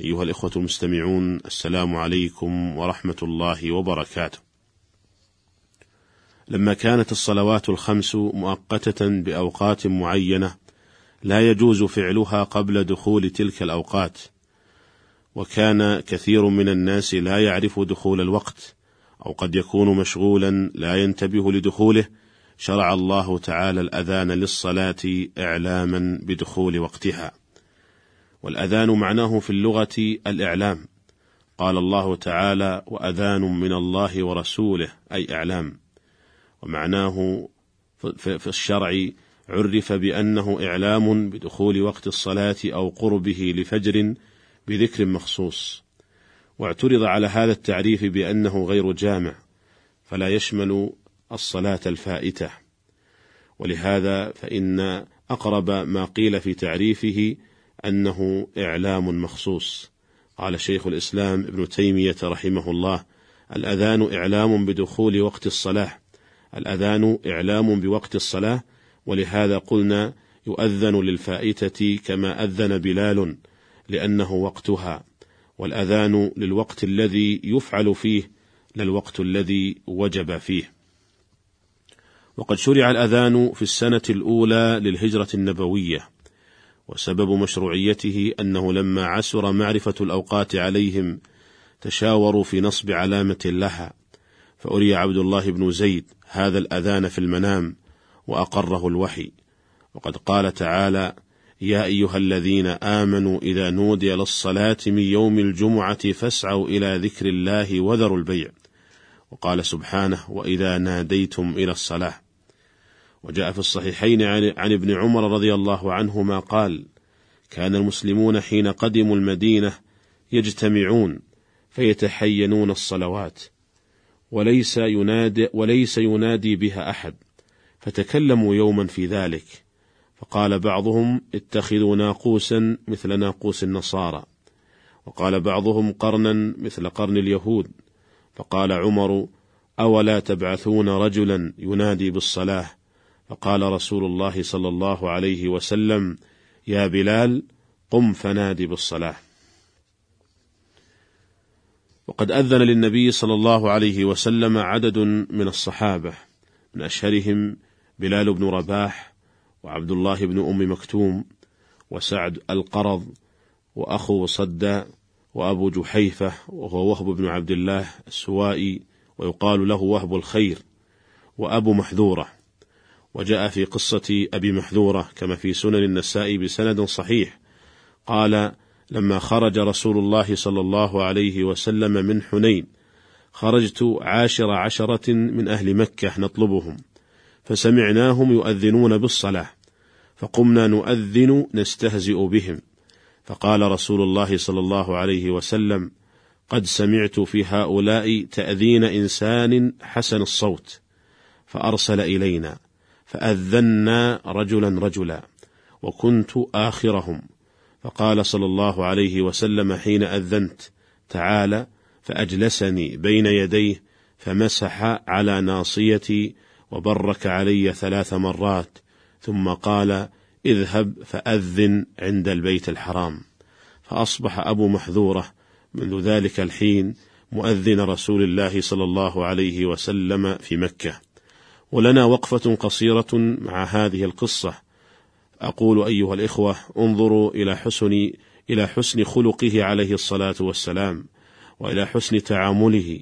أيها الإخوة المستمعون السلام عليكم ورحمة الله وبركاته. لما كانت الصلوات الخمس مؤقتة بأوقات معينة لا يجوز فعلها قبل دخول تلك الأوقات، وكان كثير من الناس لا يعرف دخول الوقت، أو قد يكون مشغولا لا ينتبه لدخوله، شرع الله تعالى الأذان للصلاة إعلاما بدخول وقتها. والأذان معناه في اللغة الإعلام. قال الله تعالى وأذان من الله ورسوله أي إعلام. ومعناه في الشرع عرف بأنه إعلام بدخول وقت الصلاة أو قربه لفجر بذكر مخصوص. واعترض على هذا التعريف بأنه غير جامع فلا يشمل الصلاة الفائتة. ولهذا فإن أقرب ما قيل في تعريفه أنه إعلام مخصوص. قال شيخ الإسلام ابن تيمية رحمه الله الأذان إعلام بدخول وقت الصلاة. الأذان إعلام بوقت الصلاة ولهذا قلنا يؤذن للفائتة كما أذن بلال لأنه وقتها. والأذان للوقت الذي يفعل فيه للوقت الذي وجب فيه. وقد شرع الأذان في السنة الأولى للهجرة النبوية. وسبب مشروعيته أنه لما عسر معرفة الأوقات عليهم تشاوروا في نصب علامة لها فأري عبد الله بن زيد هذا الأذان في المنام وأقره الوحي. وقد قال تعالى يا أيها الذين آمنوا إذا نودي للصلاة من يوم الجمعة فاسعوا إلى ذكر الله وذروا البيع وقال سبحانه وإذا ناديتم إلى الصلاة وجاء في الصحيحين عن ابن عمر رضي الله عنهما قال كان المسلمون حين قدموا المدينة يجتمعون فيتحينون الصلوات وليس ينادي وليس ينادي بها أحد فتكلموا يوما في ذلك فقال بعضهم اتخذوا ناقوسا مثل ناقوس النصارى وقال بعضهم قرنا مثل قرن اليهود فقال عمر أولا تبعثون رجلا ينادي بالصلاة فقال رسول الله صلى الله عليه وسلم يا بلال قم فنادي بالصلاة. وقد أذن للنبي صلى الله عليه وسلم عدد من الصحابة من أشهرهم بلال بن رباح وعبد الله بن أم مكتوم وسعد القرض وأخو صدى وأبو جحيفة وهو وهب بن عبد الله السوائي ويقال له وهب الخير وأبو محذورة. وجاء في قصة أبي محذورة كما في سنن النساء بسند صحيح. قال لما خرج رسول الله صلى الله عليه وسلم من حنين خرجت عاشر عشرة من أهل مكة نطلبهم فسمعناهم يؤذنون بالصلاة فقمنا نؤذن نستهزئ بهم. فقال رسول الله صلى الله عليه وسلم قد سمعت في هؤلاء تأذين إنسان حسن الصوت فأرسل إلينا فأذنا رجلا رجلا وكنت آخرهم. فقال صلى الله عليه وسلم حين أذنت تعال فأجلسني بين يديه فمسح على ناصيتي وبرك علي ثلاث مرات. ثم قال اذهب فأذن عند البيت الحرام. فأصبح أبو محذورة منذ ذلك الحين مؤذن رسول الله صلى الله عليه وسلم في مكة. ولنا وقفة قصيرة مع هذه القصة. أقول أيها الإخوة انظروا إلى حسن إلى حسن خلقه عليه الصلاة والسلام وإلى حسن تعامله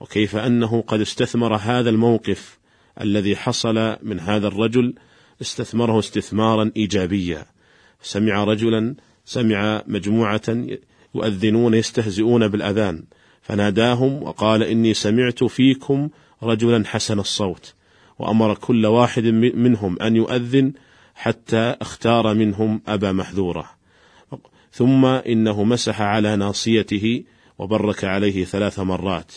وكيف أنه قد استثمر هذا الموقف الذي حصل من هذا الرجل استثمره استثمارا إيجابيا. سمع رجلا سمع مجموعة يؤذنون يستهزئون بالأذان فناداهم وقال إني سمعت فيكم رجلا حسن الصوت. وأمر كل واحد منهم أن يؤذن حتى اختار منهم أبا محذورة ثم إنه مسح على ناصيته وبرك عليه ثلاث مرات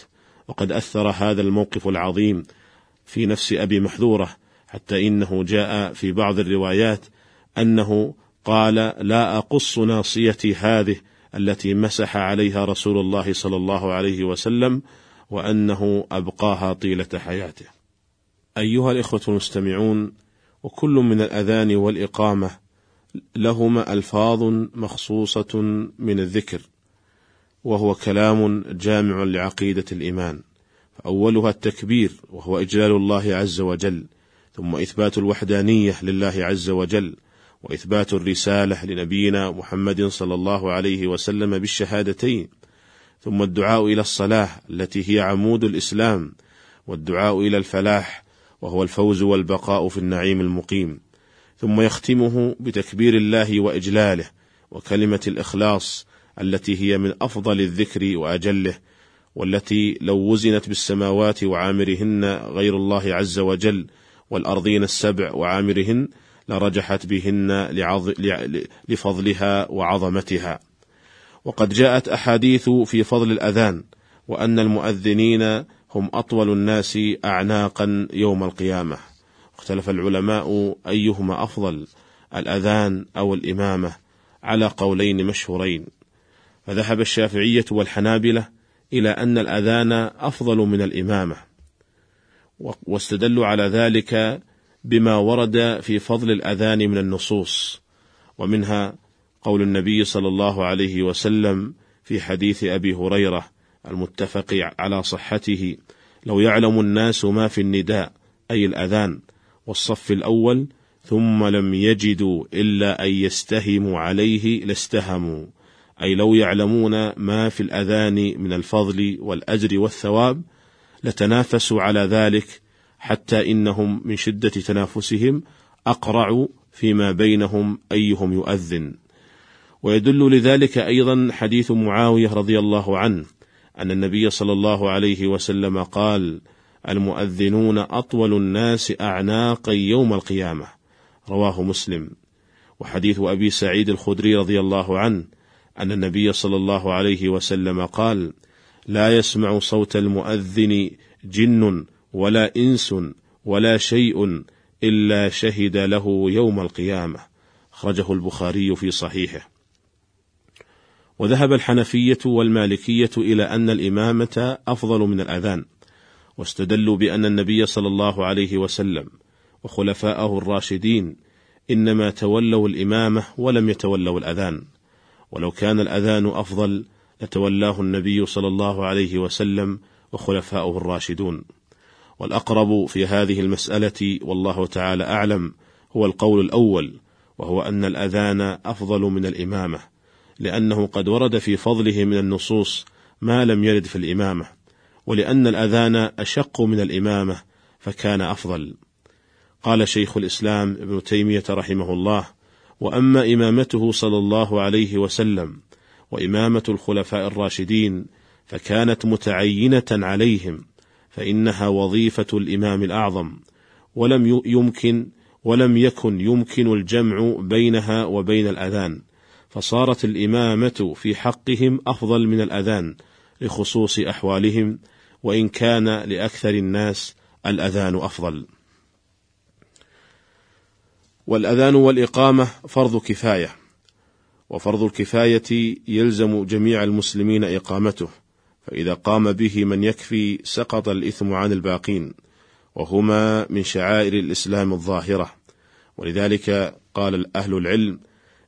وقد أثر هذا الموقف العظيم في نفس أبي محذورة حتى إنه جاء في بعض الروايات أنه قال لا أقص ناصيتي هذه التي مسح عليها رسول الله صلى الله عليه وسلم وأنه أبقاها طيلة حياته. أيها الإخوة المستمعون، وكل من الأذان والإقامة لهما ألفاظ مخصوصة من الذكر، وهو كلام جامع لعقيدة الإيمان، فأولها التكبير وهو إجلال الله عز وجل، ثم إثبات الوحدانية لله عز وجل، وإثبات الرسالة لنبينا محمد صلى الله عليه وسلم بالشهادتين، ثم الدعاء إلى الصلاة التي هي عمود الإسلام، والدعاء إلى الفلاح وهو الفوز والبقاء في النعيم المقيم، ثم يختمه بتكبير الله وإجلاله، وكلمة الإخلاص التي هي من أفضل الذكر وأجله، والتي لو وزنت بالسماوات وعامرهن غير الله عز وجل والأرضين السبع وعامرهن لرجحت بهن لعظ... لفضلها وعظمتها. وقد جاءت أحاديث في فضل الأذان وأن المؤذنين هم أطول الناس اعناقا يوم القيامة. اختلف العلماء أيهما أفضل الأذان أو الإمامة على قولين مشهورين. فذهب الشافعية والحنابلة إلى أن الأذان أفضل من الإمامة واستدلوا على ذلك بما ورد في فضل الأذان من النصوص. ومنها قول النبي صلى الله عليه وسلم في حديث أبي هريرة المتفق على صحته. لو يعلم الناس ما في النداء أي الأذان والصف الأول ثم لم يجدوا إلا أن يستهموا عليه لاستهموا. أي لو يعلمون ما في الأذان من الفضل والأجر والثواب لتنافسوا على ذلك حتى إنهم من شدة تنافسهم اقرعوا فيما بينهم أيهم يؤذن. ويدل لذلك أيضا حديث معاوية رضي الله عنه أن النبي صلى الله عليه وسلم قال المؤذنون أطول الناس أعناقا يوم القيامة رواه مسلم. وحديث أبي سعيد الخدري رضي الله عنه أن النبي صلى الله عليه وسلم قال لا يسمع صوت المؤذن جن ولا إنس ولا شيء إلا شهد له يوم القيامة أخرجه البخاري في صحيحه. وذهب الحنفية والمالكية إلى أن الإمامة أفضل من الأذان واستدلوا بأن النبي صلى الله عليه وسلم وخلفاءه الراشدين إنما تولوا الإمامة ولم يتولوا الأذان. ولو كان الأذان أفضل لتولاه النبي صلى الله عليه وسلم وخلفاؤه الراشدون. والأقرب في هذه المسألة والله تعالى أعلم هو القول الأول وهو أن الأذان أفضل من الإمامة. لأنه قد ورد في فضله من النصوص ما لم يرد في الإمامة ولأن الأذان أشق من الإمامة فكان أفضل. قال شيخ الإسلام ابن تيمية رحمه الله وأما إمامته صلى الله عليه وسلم وإمامة الخلفاء الراشدين فكانت متعينة عليهم فإنها وظيفة الإمام الأعظم ولم يمكن ولم يكن يمكن الجمع بينها وبين الأذان. فصارت الإمامة في حقهم أفضل من الأذان لخصوص أحوالهم وإن كان لأكثر الناس الأذان أفضل. والأذان والإقامة فرض كفاية، وفرض الكفاية يلزم جميع المسلمين إقامته، فإذا قام به من يكفي سقط الإثم عن الباقين وهما من شعائر الإسلام الظاهرة ولذلك قال أهل العلم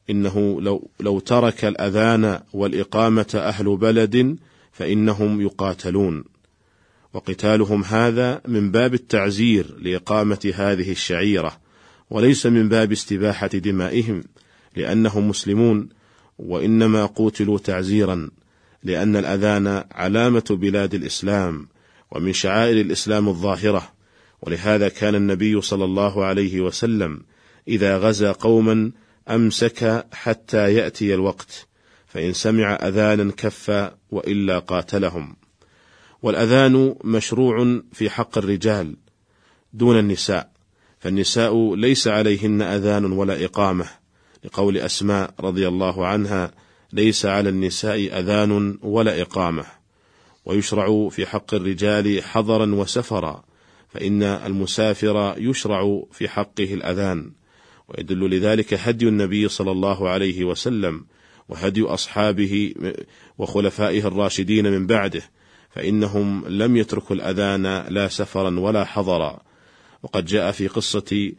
إنه لو, لو ترك الأذان والإقامة أهل بلد فإنهم يقاتلون. وقتالهم هذا من باب التعزير لإقامة هذه الشعيرة وليس من باب استباحة دمائهم لأنهم مسلمون وإنما قوتلوا تعزيرا لأن الأذان علامة بلاد الإسلام ومن شعائر الإسلام الظاهرة. ولهذا كان النبي صلى الله عليه وسلم إذا غزا قوما أمسك حتى يأتي الوقت فإن سمع أذانا كف وإلا قاتلهم. والأذان مشروع في حق الرجال دون النساء فالنساء ليس عليهن أذان ولا إقامة لقول أسماء رضي الله عنها ليس على النساء أذان ولا إقامة. ويشرع في حق الرجال حضرا وسفرا فإن المسافر يشرع في حقه الأذان. ويدل لذلك هدي النبي صلى الله عليه وسلم وهدي أصحابه وخلفائه الراشدين من بعده فإنهم لم يتركوا الأذان لا سفرا ولا حضرا. وقد جاء في قصة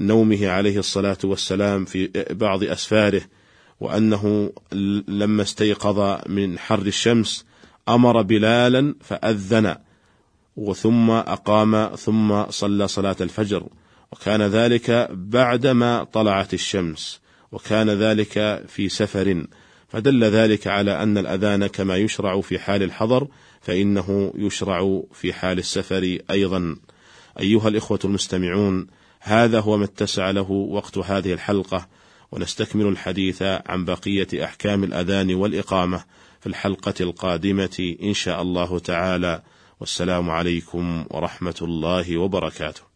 نومه عليه الصلاة والسلام في بعض أسفاره وأنه لما استيقظ من حر الشمس أمر بلالا فأذن وثم أقام ثم صلى صلاة الفجر. وكان ذلك بعدما طلعت الشمس وكان ذلك في سفر فدل ذلك على أن الأذان كما يشرع في حال الحضر فإنه يشرع في حال السفر أيضا. أيها الإخوة المستمعون هذا هو ما اتسع له وقت هذه الحلقة ونستكمل الحديث عن بقية أحكام الأذان والإقامة في الحلقة القادمة إن شاء الله تعالى. والسلام عليكم ورحمة الله وبركاته.